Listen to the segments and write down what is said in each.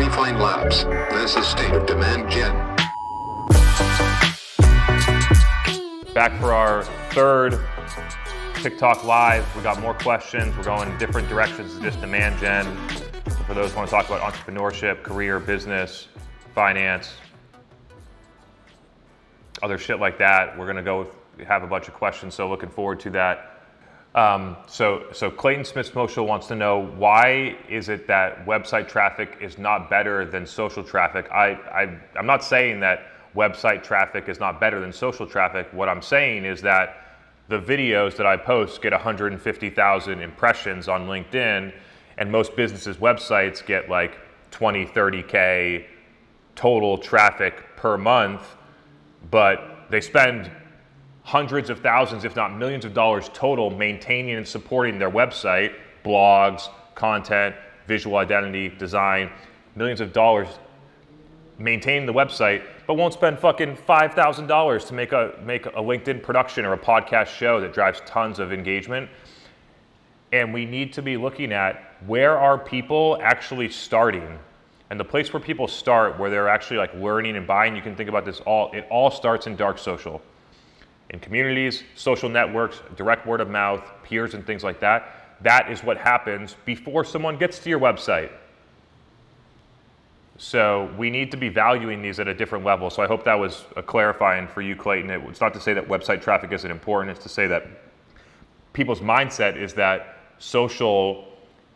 Refine Labs. This is State of Demand Gen. Back for our third TikTok Live. We got more questions. We're going different directions than just demand gen. For those who want to talk about entrepreneurship, career, business, finance, other shit like that, we're going to go have a bunch of questions. So looking forward to that. Um, so, so Clayton Smith Social wants to know why is it that website traffic is not better than social traffic? I, I, I'm not saying that website traffic is not better than social traffic. What I'm saying is that the videos that I post get 150,000 impressions on LinkedIn, and most businesses' websites get like 20, 30K total traffic per month, but they spend hundreds of thousands, if not millions of dollars total, maintaining and supporting their website, blogs, content, visual identity, design, millions of dollars maintaining the website, but won't spend fucking five thousand dollars to make a make a LinkedIn production or a podcast show that drives tons of engagement. And we need to be looking at where are people actually starting and the place where people start, where they're actually like learning and buying, you can think about this all, it all starts in dark social in communities, social networks, direct word of mouth, peers, and things like that. That is what happens before someone gets to your website. So we need to be valuing these at a different level. So I hope that was clarifying for you, Clayton. It's not to say that website traffic isn't important, it's to say that people's mindset is that social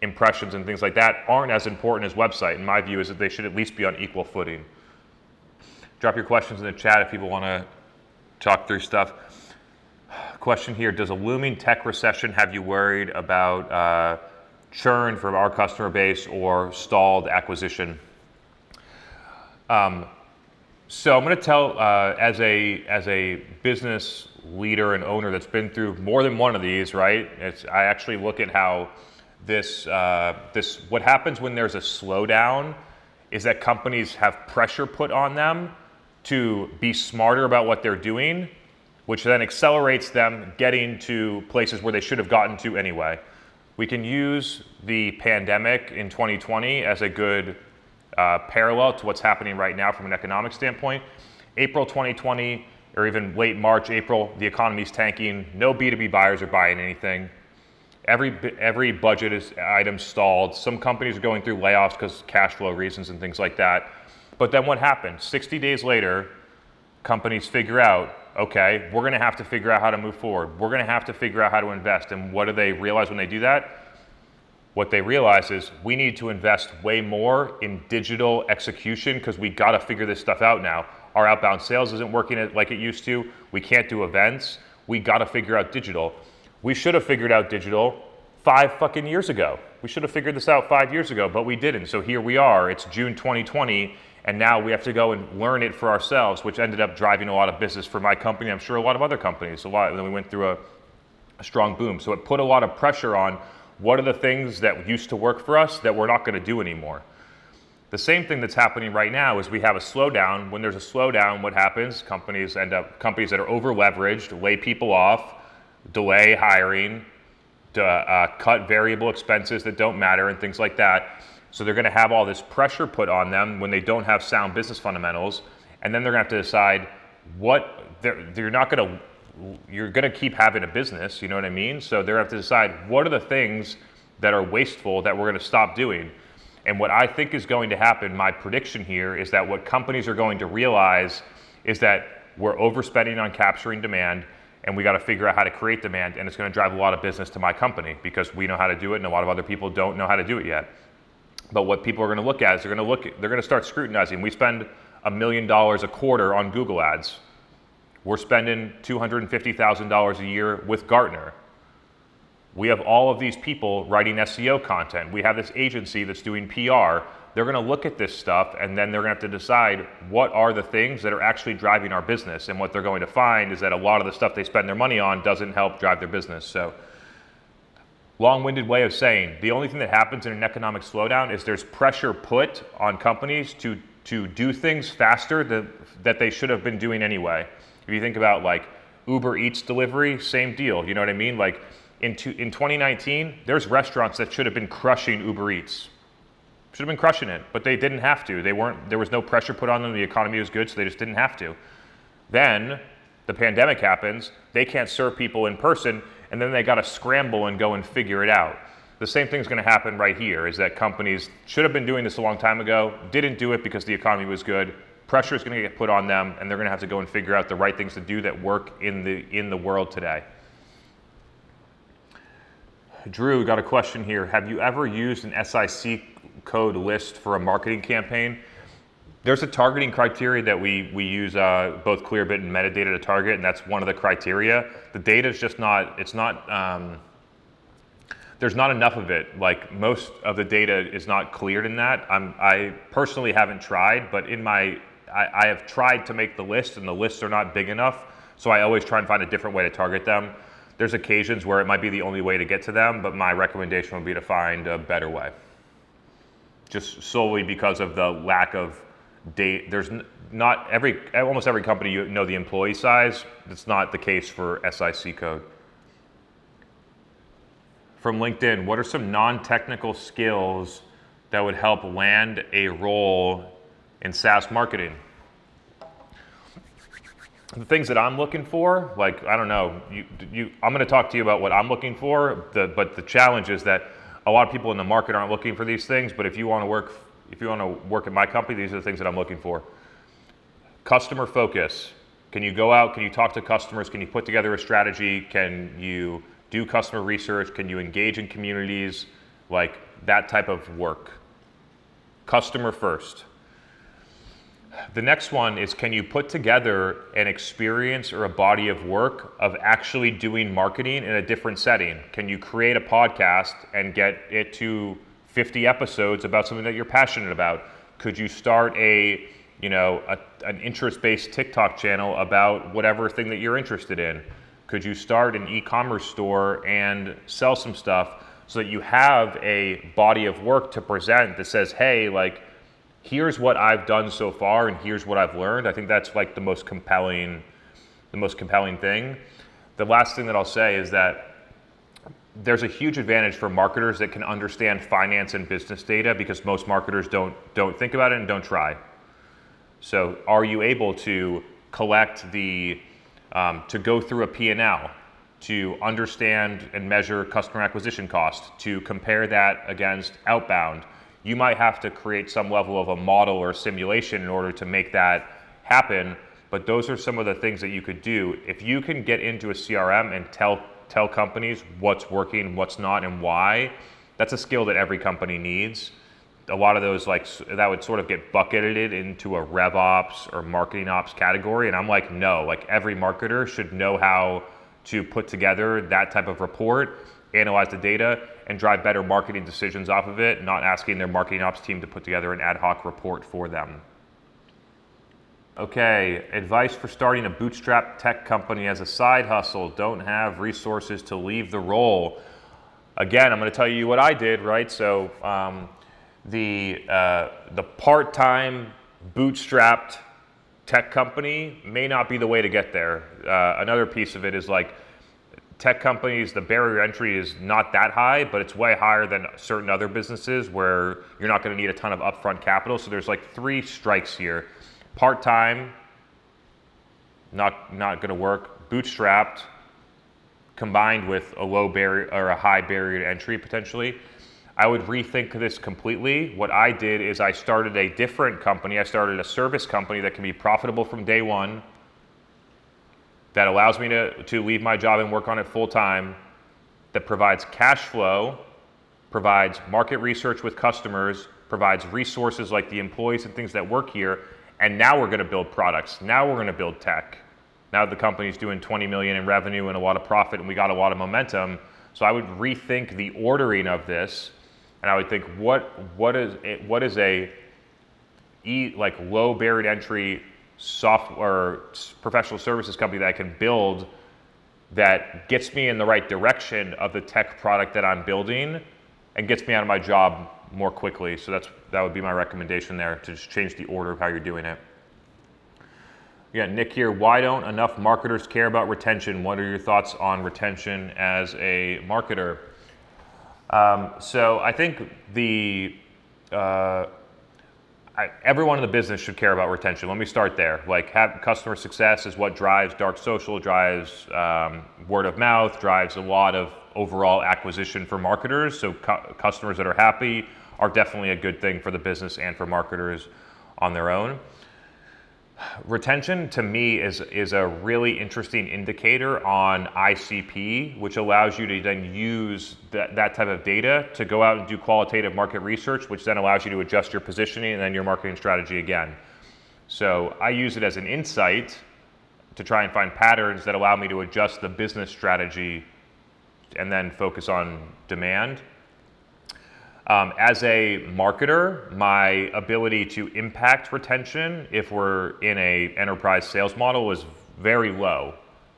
impressions and things like that aren't as important as website. In my view, is that they should at least be on equal footing. Drop your questions in the chat if people want to talk through stuff. Question here Does a looming tech recession have you worried about uh, churn from our customer base or stalled acquisition? Um, so I'm going to tell, uh, as a as a business leader and owner that's been through more than one of these, right? It's, I actually look at how this uh, this what happens when there's a slowdown is that companies have pressure put on them to be smarter about what they're doing, which then accelerates them getting to places where they should have gotten to anyway. We can use the pandemic in 2020 as a good uh, parallel to what's happening right now from an economic standpoint. April 2020, or even late March, April, the economy's tanking. No B2B buyers are buying anything. Every every budget is item stalled. Some companies are going through layoffs because cash flow reasons and things like that. But then what happened? 60 days later, companies figure out, okay, we're going to have to figure out how to move forward. We're going to have to figure out how to invest. And what do they realize when they do that? what they realize is we need to invest way more in digital execution because we got to figure this stuff out now. Our outbound sales isn't working like it used to. We can't do events. We got to figure out digital. We should have figured out digital five fucking years ago. We should have figured this out five years ago, but we didn't. So here we are. It's June 2020, and now we have to go and learn it for ourselves, which ended up driving a lot of business for my company. I'm sure a lot of other companies. A lot. And then we went through a, a strong boom. So it put a lot of pressure on what are the things that used to work for us that we're not going to do anymore? The same thing that's happening right now is we have a slowdown. When there's a slowdown, what happens? Companies end up companies that are over leveraged lay people off, delay hiring, uh, cut variable expenses that don't matter, and things like that. So they're going to have all this pressure put on them when they don't have sound business fundamentals, and then they're going to have to decide what they're, they're not going to you're going to keep having a business, you know what I mean? So they're going to have to decide what are the things that are wasteful that we're going to stop doing. And what I think is going to happen, my prediction here, is that what companies are going to realize is that we're overspending on capturing demand and we got to figure out how to create demand and it's going to drive a lot of business to my company because we know how to do it and a lot of other people don't know how to do it yet. But what people are going to look at is they're going to look they're going to start scrutinizing. We spend a million dollars a quarter on Google Ads we're spending $250,000 a year with Gartner. We have all of these people writing SEO content. We have this agency that's doing PR. They're going to look at this stuff and then they're going to have to decide what are the things that are actually driving our business. And what they're going to find is that a lot of the stuff they spend their money on doesn't help drive their business. So, long winded way of saying the only thing that happens in an economic slowdown is there's pressure put on companies to, to do things faster that, that they should have been doing anyway. If you think about like Uber Eats delivery, same deal. You know what I mean? Like in, in 2019, there's restaurants that should have been crushing Uber Eats. should have been crushing it, but they didn't have to. They weren't. There was no pressure put on them. The economy was good, so they just didn't have to. Then the pandemic happens. They can't serve people in person, and then they got to scramble and go and figure it out. The same thing's going to happen right here. Is that companies should have been doing this a long time ago, didn't do it because the economy was good. Pressure is going to get put on them, and they're going to have to go and figure out the right things to do that work in the in the world today. Drew got a question here. Have you ever used an SIC code list for a marketing campaign? There's a targeting criteria that we, we use uh, both Clearbit and metadata to target, and that's one of the criteria. The data is just not, it's not, um, there's not enough of it. Like most of the data is not cleared in that. I'm, I personally haven't tried, but in my, I, I have tried to make the list, and the lists are not big enough. So I always try and find a different way to target them. There's occasions where it might be the only way to get to them, but my recommendation would be to find a better way. Just solely because of the lack of date. There's not every, almost every company you know the employee size. That's not the case for SIC code. From LinkedIn, what are some non-technical skills that would help land a role in SaaS marketing? the things that I'm looking for, like I don't know, you, you, I'm going to talk to you about what I'm looking for. The, but the challenge is that a lot of people in the market aren't looking for these things. But if you want to work, if you want to work at my company, these are the things that I'm looking for. Customer focus. Can you go out? Can you talk to customers? Can you put together a strategy? Can you do customer research? Can you engage in communities? Like that type of work. Customer first. The next one is can you put together an experience or a body of work of actually doing marketing in a different setting? Can you create a podcast and get it to 50 episodes about something that you're passionate about? Could you start a, you know, a, an interest-based TikTok channel about whatever thing that you're interested in? Could you start an e-commerce store and sell some stuff so that you have a body of work to present that says, "Hey, like here's what I've done so far and here's what I've learned. I think that's like the most compelling, the most compelling thing. The last thing that I'll say is that there's a huge advantage for marketers that can understand finance and business data because most marketers don't don't think about it and don't try. So, are you able to collect the um, to go through a P&L, to understand and measure customer acquisition cost, to compare that against outbound, you might have to create some level of a model or simulation in order to make that happen. But those are some of the things that you could do. If you can get into a CRM and tell tell companies what's working, what's not, and why, that's a skill that every company needs. A lot of those like that would sort of get bucketed into a rev ops or marketing ops category. And I'm like, no, like every marketer should know how to put together that type of report, analyze the data, and drive better marketing decisions off of it, not asking their marketing ops team to put together an ad hoc report for them. Okay, advice for starting a bootstrap tech company as a side hustle. Don't have resources to leave the role. Again, I'm going to tell you what I did, right? So, um, the, uh, the part time bootstrapped tech company may not be the way to get there. Uh, another piece of it is like tech companies, the barrier entry is not that high, but it's way higher than certain other businesses where you're not going to need a ton of upfront capital. So there's like three strikes here: part time, not not going to work; bootstrapped, combined with a low barrier or a high barrier to entry potentially. I would rethink this completely. What I did is I started a different company. I started a service company that can be profitable from day one that allows me to, to leave my job and work on it full time, that provides cash flow, provides market research with customers, provides resources like the employees and things that work here. And now we're going to build products. Now we're going to build tech. Now the company's doing 20 million in revenue and a lot of profit, and we got a lot of momentum. So I would rethink the ordering of this, and I would think what what is what is a e, like low barrier entry software professional services company that I can build that gets me in the right direction of the tech product that I'm building and gets me out of my job more quickly. So that's that would be my recommendation there to just change the order of how you're doing it. Yeah, Nick here. Why don't enough marketers care about retention? What are your thoughts on retention as a marketer? Um, so I think the uh, I, everyone in the business should care about retention. Let me start there. Like, have, customer success is what drives dark social, drives um, word of mouth, drives a lot of overall acquisition for marketers. So, cu- customers that are happy are definitely a good thing for the business and for marketers on their own. Retention to me is, is a really interesting indicator on ICP, which allows you to then use that, that type of data to go out and do qualitative market research, which then allows you to adjust your positioning and then your marketing strategy again. So I use it as an insight to try and find patterns that allow me to adjust the business strategy and then focus on demand. Um, as a marketer, my ability to impact retention, if we're in a enterprise sales model, is very low,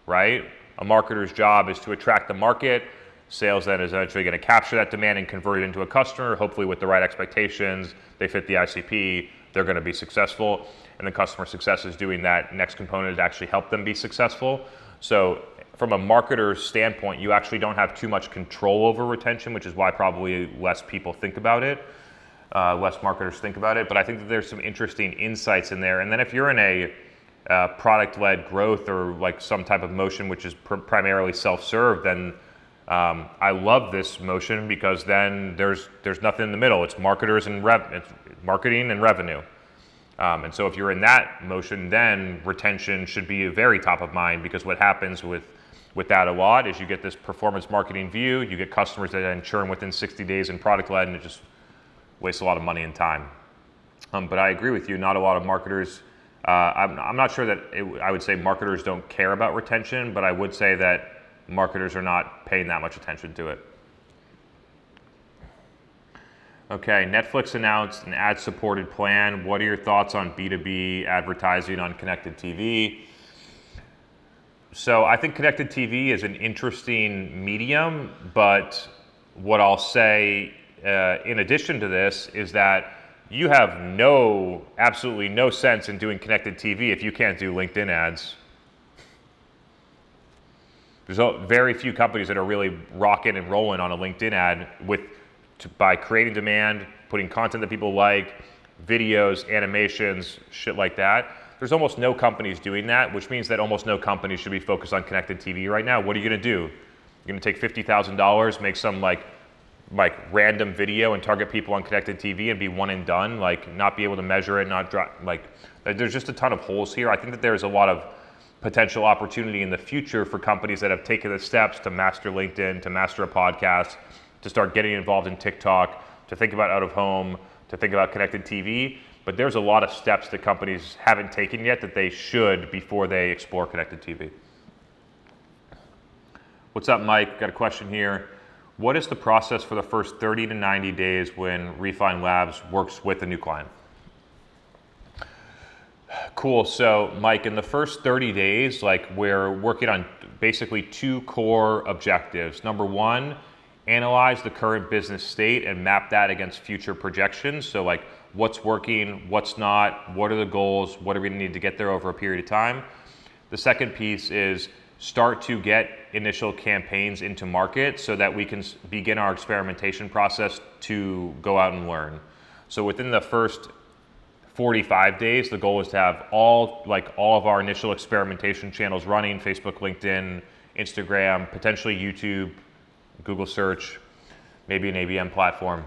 right? A marketer's job is to attract the market. Sales then is eventually going to capture that demand and convert it into a customer, hopefully with the right expectations. They fit the ICP, they're going to be successful. And the customer success is doing that next component to actually help them be successful. So from a marketer's standpoint, you actually don't have too much control over retention, which is why probably less people think about it. Uh, less marketers think about it, but I think that there's some interesting insights in there. And then if you're in a uh, product-led growth or like some type of motion which is pr- primarily self-serve, then um, I love this motion because then there's there's nothing in the middle. It's marketers and rev, it's marketing and revenue. Um, and so if you're in that motion, then retention should be very top of mind because what happens with with that a lot is you get this performance marketing view, you get customers that then churn within 60 days in product led, and it just wastes a lot of money and time. Um, but I agree with you, not a lot of marketers. Uh, I'm, I'm, not sure that it, I would say marketers don't care about retention, but I would say that marketers are not paying that much attention to it. Okay, Netflix announced an ad supported plan. What are your thoughts on B2B advertising on connected TV? So I think connected TV is an interesting medium, but what I'll say uh, in addition to this is that you have no, absolutely no sense in doing connected TV if you can't do LinkedIn ads. There's very few companies that are really rocking and rolling on a LinkedIn ad with to, by creating demand, putting content that people like, videos, animations, shit like that there's almost no companies doing that, which means that almost no company should be focused on connected TV right now. What are you going to do? You're going to take $50,000, make some like like random video and target people on connected TV and be one and done, like not be able to measure it, not drop like there's just a ton of holes here. I think that there's a lot of potential opportunity in the future for companies that have taken the steps to master LinkedIn, to master a podcast, to start getting involved in TikTok, to think about out of home, to think about connected TV but there's a lot of steps that companies haven't taken yet that they should before they explore connected TV. What's up, Mike? Got a question here. What is the process for the first 30 to 90 days when Refine Labs works with a new client? Cool. So, Mike, in the first 30 days, like we're working on basically two core objectives. Number one, analyze the current business state and map that against future projections. So, like, what's working, what's not, what are the goals, what are we going to need to get there over a period of time. The second piece is start to get initial campaigns into market so that we can begin our experimentation process to go out and learn. So within the first 45 days, the goal is to have all like all of our initial experimentation channels running, Facebook, LinkedIn, Instagram, potentially YouTube, Google search, maybe an ABM platform.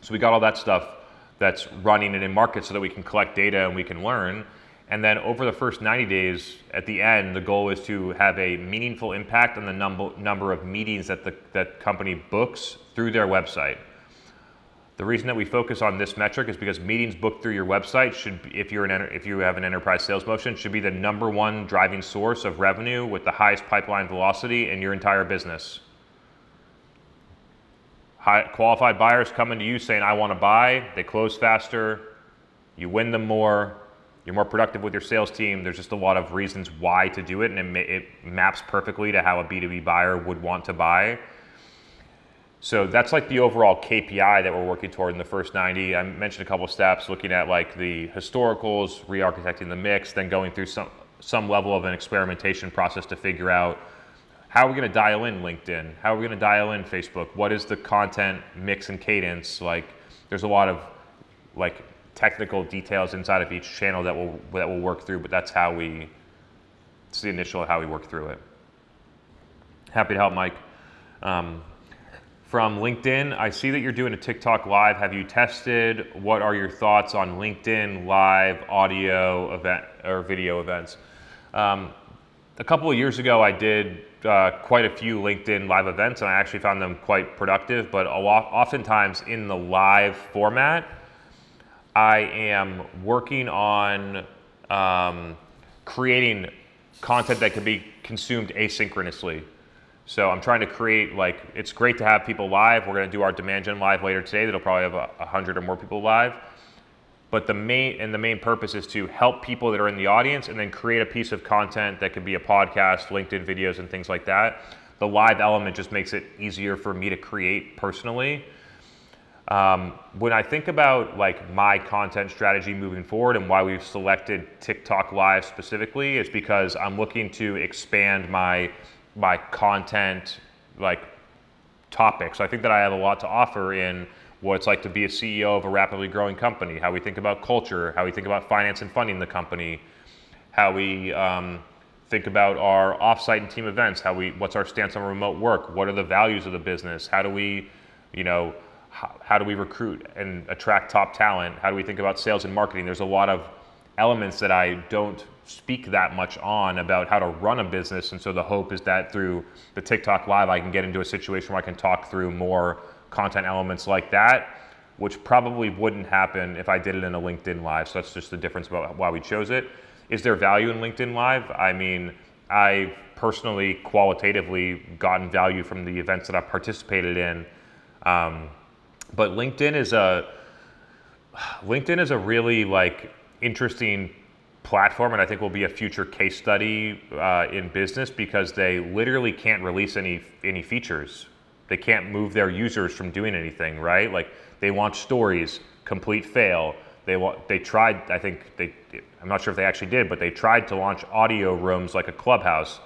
So we got all that stuff that's running it in market so that we can collect data and we can learn. And then over the first 90 days, at the end, the goal is to have a meaningful impact on the number, number of meetings that the that company books through their website. The reason that we focus on this metric is because meetings booked through your website should, if you're an if you have an enterprise sales motion, should be the number one driving source of revenue with the highest pipeline velocity in your entire business. High, qualified buyers coming to you saying, I want to buy, they close faster, you win them more, you're more productive with your sales team. There's just a lot of reasons why to do it, and it, it maps perfectly to how a B2B buyer would want to buy. So that's like the overall KPI that we're working toward in the first 90. I mentioned a couple steps, looking at like the historicals, re-architecting the mix, then going through some some level of an experimentation process to figure out how are we going to dial in LinkedIn? How are we going to dial in Facebook? What is the content mix and cadence? Like, there's a lot of like technical details inside of each channel that we'll that we'll work through. But that's how we. It's the initial how we work through it. Happy to help, Mike. Um, from LinkedIn, I see that you're doing a TikTok live. Have you tested? What are your thoughts on LinkedIn live audio event or video events? Um, a couple of years ago, I did uh, quite a few LinkedIn live events, and I actually found them quite productive. But lot, oftentimes in the live format, I am working on um, creating content that can be consumed asynchronously. So I'm trying to create like it's great to have people live. We're going to do our demand gen live later today. That'll probably have a hundred or more people live. But the main and the main purpose is to help people that are in the audience and then create a piece of content that could be a podcast, LinkedIn videos, and things like that. The live element just makes it easier for me to create personally. Um, when I think about like my content strategy moving forward and why we've selected TikTok Live specifically, is because I'm looking to expand my my content like topics. I think that I have a lot to offer in what it's like to be a CEO of a rapidly growing company, how we think about culture, how we think about finance and funding the company, how we um, think about our offsite and team events, how we what's our stance on remote work, what are the values of the business, how do we, you know, how, how do we recruit and attract top talent, how do we think about sales and marketing. There's a lot of elements that I don't speak that much on about how to run a business. And so the hope is that through the TikTok Live, I can get into a situation where I can talk through more content elements like that, which probably wouldn't happen if I did it in a LinkedIn Live. So that's just the difference about why we chose it. Is there value in LinkedIn Live? I mean, I personally, qualitatively, gotten value from the events that I've participated in. Um, but LinkedIn is a LinkedIn is a really like interesting platform, and I think will be a future case study uh, in business because they literally can't release any any features. They can't move their users from doing anything, right? Like they launch stories, complete fail. They want they tried. I think they. I'm not sure if they actually did, but they tried to launch audio rooms like a clubhouse.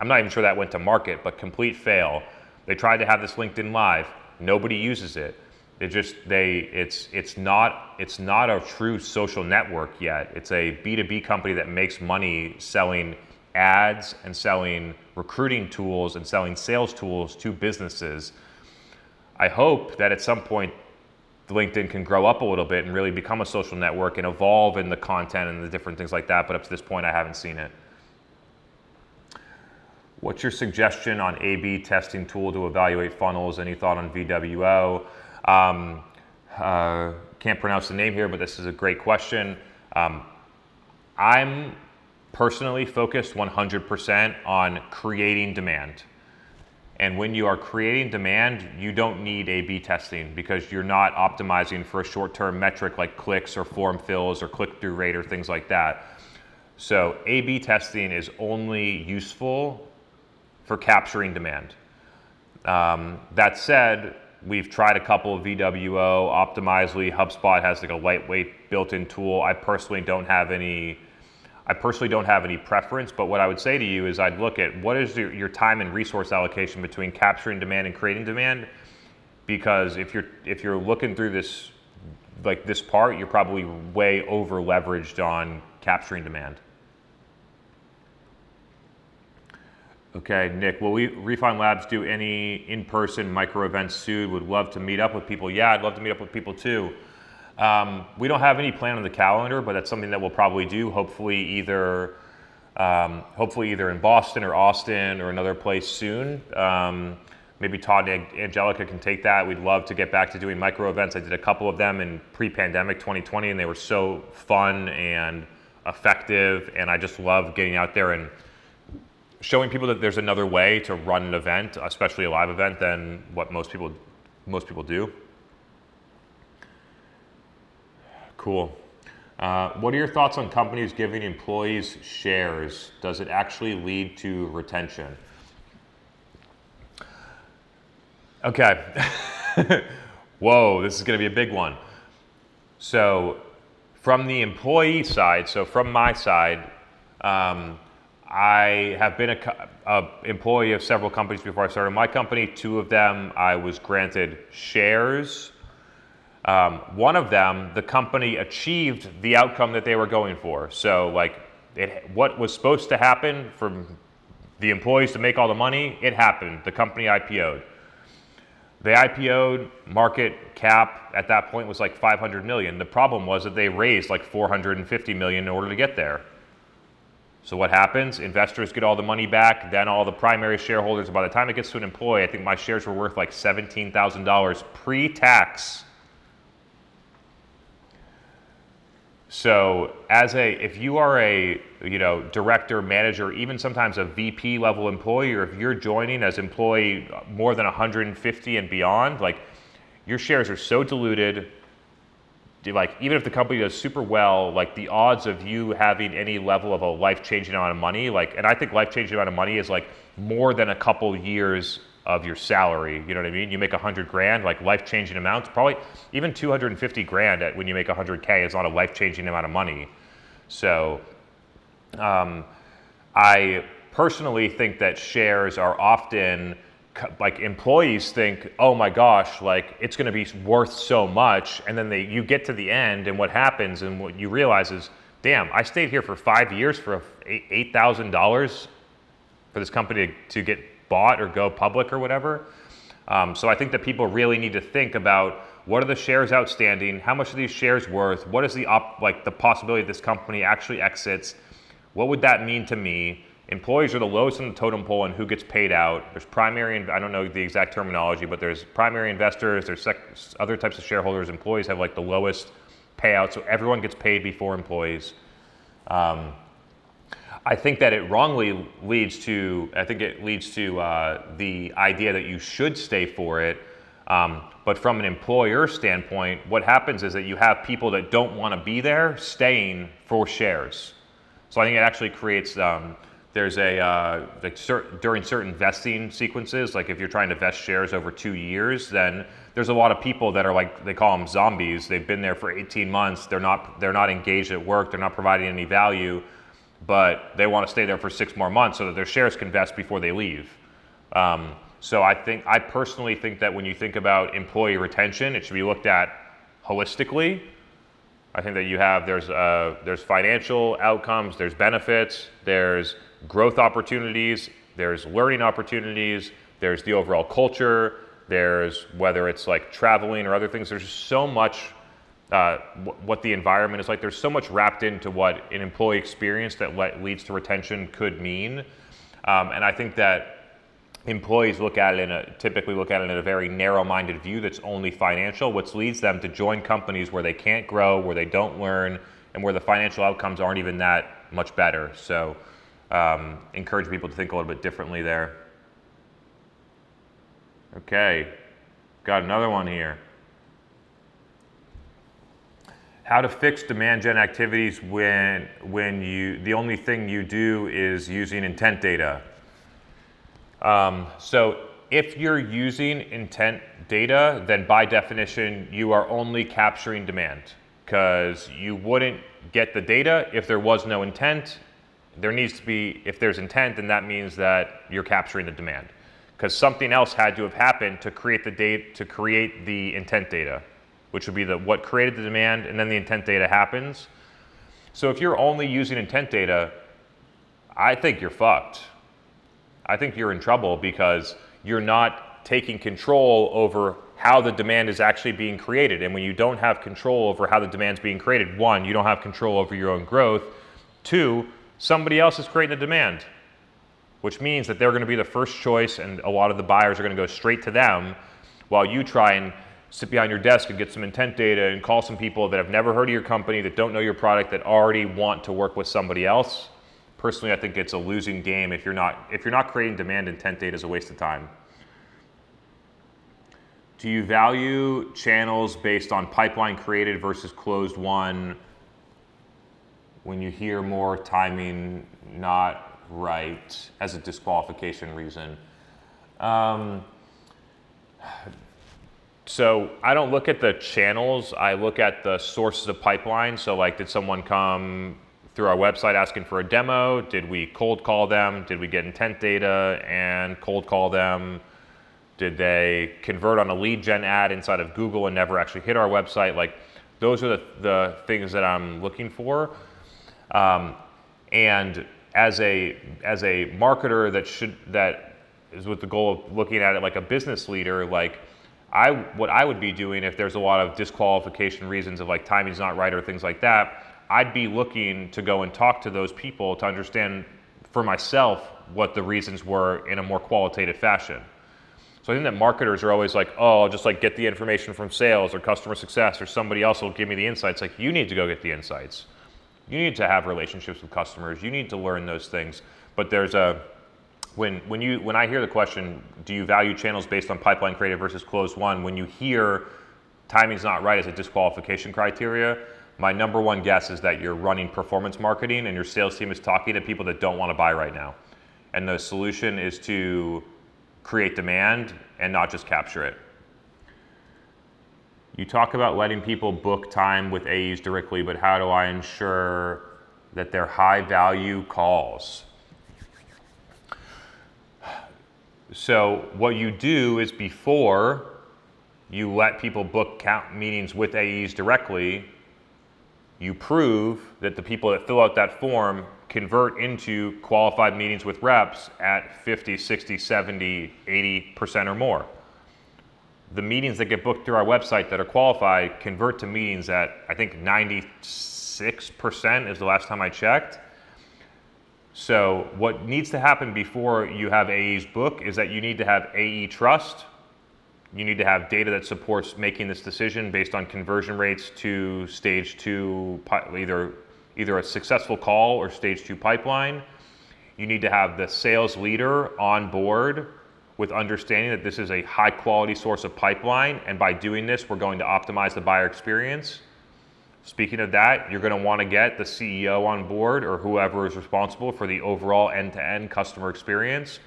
I'm not even sure that went to market, but complete fail. They tried to have this LinkedIn Live. Nobody uses it. It just they it's it's not it's not a true social network yet. It's a B2B company that makes money selling ads and selling recruiting tools and selling sales tools to businesses. I hope that at some point LinkedIn can grow up a little bit and really become a social network and evolve in the content and the different things like that, but up to this point I haven't seen it. What's your suggestion on A/B testing tool to evaluate funnels? Any thought on VWO? Um, uh, can't pronounce the name here, but this is a great question. Um, I'm personally focused 100% on creating demand. And when you are creating demand, you don't need A B testing because you're not optimizing for a short term metric like clicks or form fills or click through rate or things like that. So, A B testing is only useful for capturing demand. Um, that said, We've tried a couple of VWO, Optimizely, HubSpot has like a lightweight built-in tool. I personally don't have any I personally don't have any preference, but what I would say to you is I'd look at what is your, your time and resource allocation between capturing demand and creating demand because if you're if you're looking through this like this part, you're probably way over leveraged on capturing demand. Okay, Nick, will we Refine Labs do any in-person micro events soon? Would love to meet up with people. Yeah, I'd love to meet up with people too. Um, we don't have any plan on the calendar, but that's something that we'll probably do. Hopefully, either um, hopefully either in Boston or Austin or another place soon. Um, maybe Todd and Angelica can take that. We'd love to get back to doing micro events. I did a couple of them in pre-pandemic 2020, and they were so fun and effective. And I just love getting out there and showing people that there's another way to run an event, especially a live event, than what most people most people do. Cool. Uh, what are your thoughts on companies giving employees shares? Does it actually lead to retention? Okay. Whoa, this is going to be a big one. So, from the employee side, so from my side, um, I have been a, a, employee of several companies before I started my company. Two of them I was granted shares. Um, one of them, the company achieved the outcome that they were going for. So, like, it, what was supposed to happen from the employees to make all the money, it happened. The company IPO'd. They IPO'd, market cap at that point was like 500 million. The problem was that they raised like 450 million in order to get there. So what happens? Investors get all the money back, then all the primary shareholders, by the time it gets to an employee, I think my shares were worth like $17,000 pre-tax. So as a, if you are a, you know, director, manager, even sometimes a VP level employee, or if you're joining as employee more than 150 and beyond, like your shares are so diluted. Like even if the company does super well, like the odds of you having any level of a life changing amount of money, like, and I think life changing amount of money is like more than a couple years of your salary. You know what I mean? You make a hundred grand, like life changing amounts. Probably even 250 grand at when you make a hundred k is not a life changing amount of money. So, um, I personally think that shares are often like employees think, oh my gosh, like it's going to be worth so much, and then they you get to the end, and what happens, and what you realize is, damn, I stayed here for five years for eight thousand dollars for this company to get bought or go public or whatever. Um, so I think that people really need to think about what are the shares outstanding, how much are these shares worth, what is the op- like the possibility this company actually exits, what would that mean to me? Employees are the lowest in the totem pole and who gets paid out. There's primary, I don't know the exact terminology, but there's primary investors, there's sec- other types of shareholders. Employees have like the lowest payout, so everyone gets paid before employees. Um, I think that it wrongly leads to, I think it leads to uh, the idea that you should stay for it. Um, but from an employer standpoint, what happens is that you have people that don't want to be there staying for shares. So I think it actually creates, um, there's a, uh, like cert- during certain vesting sequences, like if you're trying to vest shares over two years, then there's a lot of people that are like, they call them zombies. They've been there for 18 months. They're not, they're not engaged at work. They're not providing any value but they want to stay there for six more months so that their shares can vest before they leave. Um, so I think I personally think that when you think about employee retention, it should be looked at holistically. I think that you have there's uh, there's financial outcomes, there's benefits, there's growth opportunities, there's learning opportunities, there's the overall culture, there's whether it's like traveling or other things. There's just so much uh, what the environment is like. There's so much wrapped into what an employee experience that le- leads to retention could mean. Um, and I think that employees look at it in a, typically look at it in a very narrow-minded view that's only financial, which leads them to join companies where they can't grow, where they don't learn, and where the financial outcomes aren't even that much better. So um, encourage people to think a little bit differently there. Okay, got another one here how to fix demand gen activities when when you the only thing you do is using intent data. Um, so if you're using intent data, then by definition you are only capturing demand because you wouldn't get the data if there was no intent. There needs to be if there's intent, then that means that you're capturing the demand because something else had to have happened to create the date to create the intent data which would be the what created the demand, and then the intent data happens. So if you're only using intent data, I think you're fucked. I think you're in trouble because you're not taking control over how the demand is actually being created. And when you don't have control over how the demand's being created, one, you don't have control over your own growth. Two, somebody else is creating the demand, which means that they're going to be the first choice and a lot of the buyers are going to go straight to them while you try and sit behind your desk and get some intent data and call some people that have never heard of your company, that don't know your product, that already want to work with somebody else. Personally, I think it's a losing game if you're not if you're not creating demand intent data is a waste of time. Do you value channels based on pipeline created versus closed won? when you hear more timing not right as a disqualification reason? Um, so I don't look at the channels. I look at the sources of pipeline. So like, did someone come through our website asking for a demo? Did we cold call them? Did we get intent data and cold call them? Did they convert on a lead gen ad inside of Google and never actually hit our website? Like, those are the, the things that I'm looking for. Um, and as a as a marketer that should that is with the goal of looking at it like a business leader, like I what I would be doing if there's a lot of disqualification reasons of like timing's not right or things like that, I'd be looking to go and talk to those people to understand for myself what the reasons were in a more qualitative fashion. So I think that marketers are always like, oh, I'll just like get the information from sales or customer success or somebody else will give me the insights. Like you need to go get the insights. You need to have relationships with customers. You need to learn those things. But there's a when when you when I hear the question, do you value channels based on pipeline created versus closed won? When you hear timing's not right as a disqualification criteria, my number one guess is that you're running performance marketing and your sales team is talking to people that don't want to buy right now. And the solution is to create demand and not just capture it. You talk about letting people book time with AEs directly, but how do I ensure that they're high value calls? So, what you do is before you let people book count meetings with AEs directly, you prove that the people that fill out that form convert into qualified meetings with reps at 50, 60, 70, 80% or more. The meetings that get booked through our website that are qualified convert to meetings at, I think, 96% is the last time I checked. So, what needs to happen before you have AE's book is that you need to have AE trust. You need to have data that supports making this decision based on conversion rates to stage two, either either a successful call or stage two pipeline. You need to have the sales leader on board with understanding that this is a high quality source of pipeline. And by doing this, we're going to optimize the buyer experience. Speaking of that, you're going to want to get the CEO on board or whoever is responsible for the overall end to end customer experience.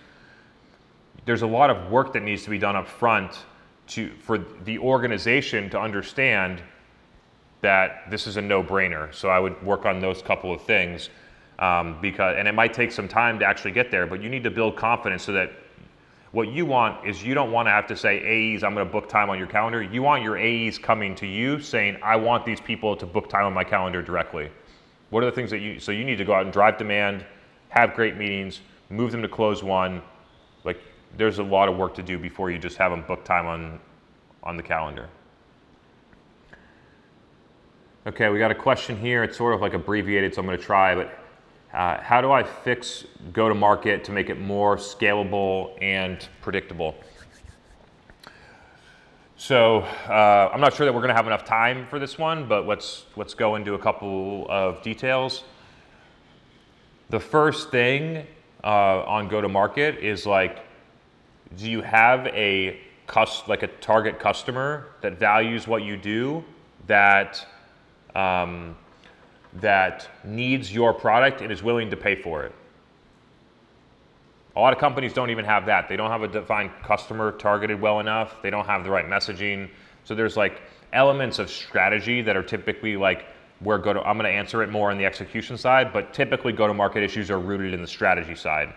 There's a lot of work that needs to be done up front to, for the organization to understand that this is a no-brainer. So I would work on those couple of things um, because, and it might take some time to actually get there, but you need to build confidence so that what you want is you don't want to have to say AEs, I'm going to book time on your calendar. You want your AEs coming to you saying, I want these people to book time on my calendar directly. What are the things that you, so you need to go out and drive demand, have great meetings, move them to close won. Like there's a lot of work to do before you just have them book time on, on the calendar. Okay, we got a question here. It's sort of like abbreviated, so I'm going to try, but uh, how do I fix go to market to make it more scalable and predictable? So uh, I'm not sure that we're going to have enough time for this one, but let's let's go into a couple of details. The first thing uh, on go to market is like, do you have a cus- like a target customer that values what you do that um, that needs your product and is willing to pay for it. A lot of companies don't even have that. They don't have a defined customer targeted well enough. They don't have the right messaging. So there's like elements of strategy that are typically like where go to I'm going to answer it more on the execution side, but typically go to market issues are rooted in the strategy side.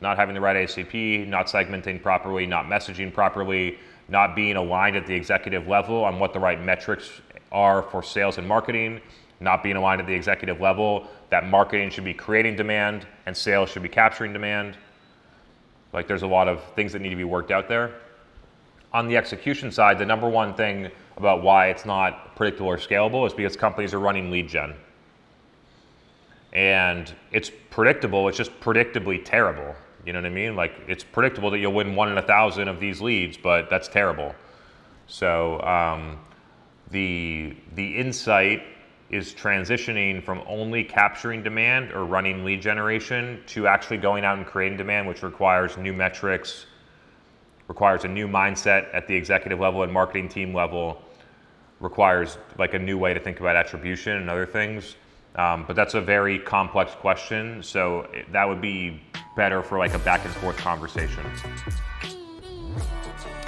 Not having the right ICP, not segmenting properly, not messaging properly, not being aligned at the executive level on what the right metrics are for sales and marketing, not being aligned at the executive level, that marketing should be creating demand and sales should be capturing demand. Like there's a lot of things that need to be worked out there. On the execution side, the number one thing about why it's not predictable or scalable is because companies are running lead gen. And it's predictable, it's just predictably terrible. You know what I mean? Like it's predictable that you'll win one in a thousand of these leads, but that's terrible. So um, the the insight is transitioning from only capturing demand or running lead generation to actually going out and creating demand, which requires new metrics, requires a new mindset at the executive level and marketing team level, requires like a new way to think about attribution and other things. Um, but that's a very complex question, so that would be better for like a back and forth conversation.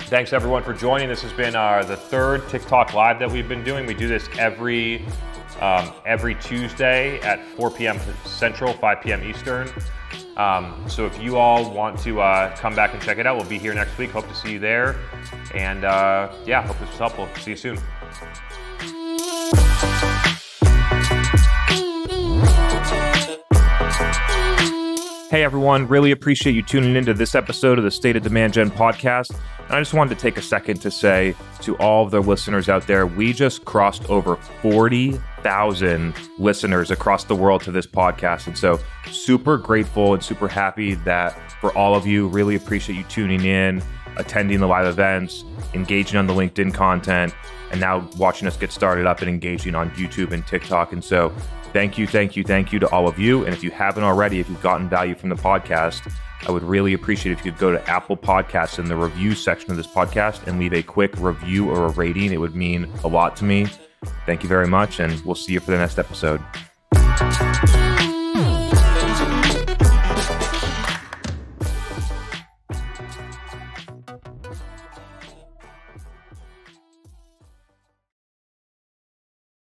Thanks everyone for joining. This has been our, the third TikTok Live that we've been doing. We do this every um, every Tuesday at 4 p.m. Central, 5 p.m. Eastern. Um, so if you all want to uh, come back and check it out, we'll be here next week. Hope to see you there. And uh, yeah, hope this was helpful. See you soon. Hey everyone, really appreciate you tuning into this episode of the State of Demand Gen podcast. And I just wanted to take a second to say to all of the listeners out there, we just crossed over 40,000 listeners across the world to this podcast. And so, super grateful and super happy that for all of you, really appreciate you tuning in, attending the live events, engaging on the LinkedIn content, and now watching us get started up and engaging on YouTube and TikTok. And so, Thank you, thank you, thank you to all of you. And if you haven't already, if you've gotten value from the podcast, I would really appreciate if you could go to Apple Podcasts in the review section of this podcast and leave a quick review or a rating. It would mean a lot to me. Thank you very much, and we'll see you for the next episode.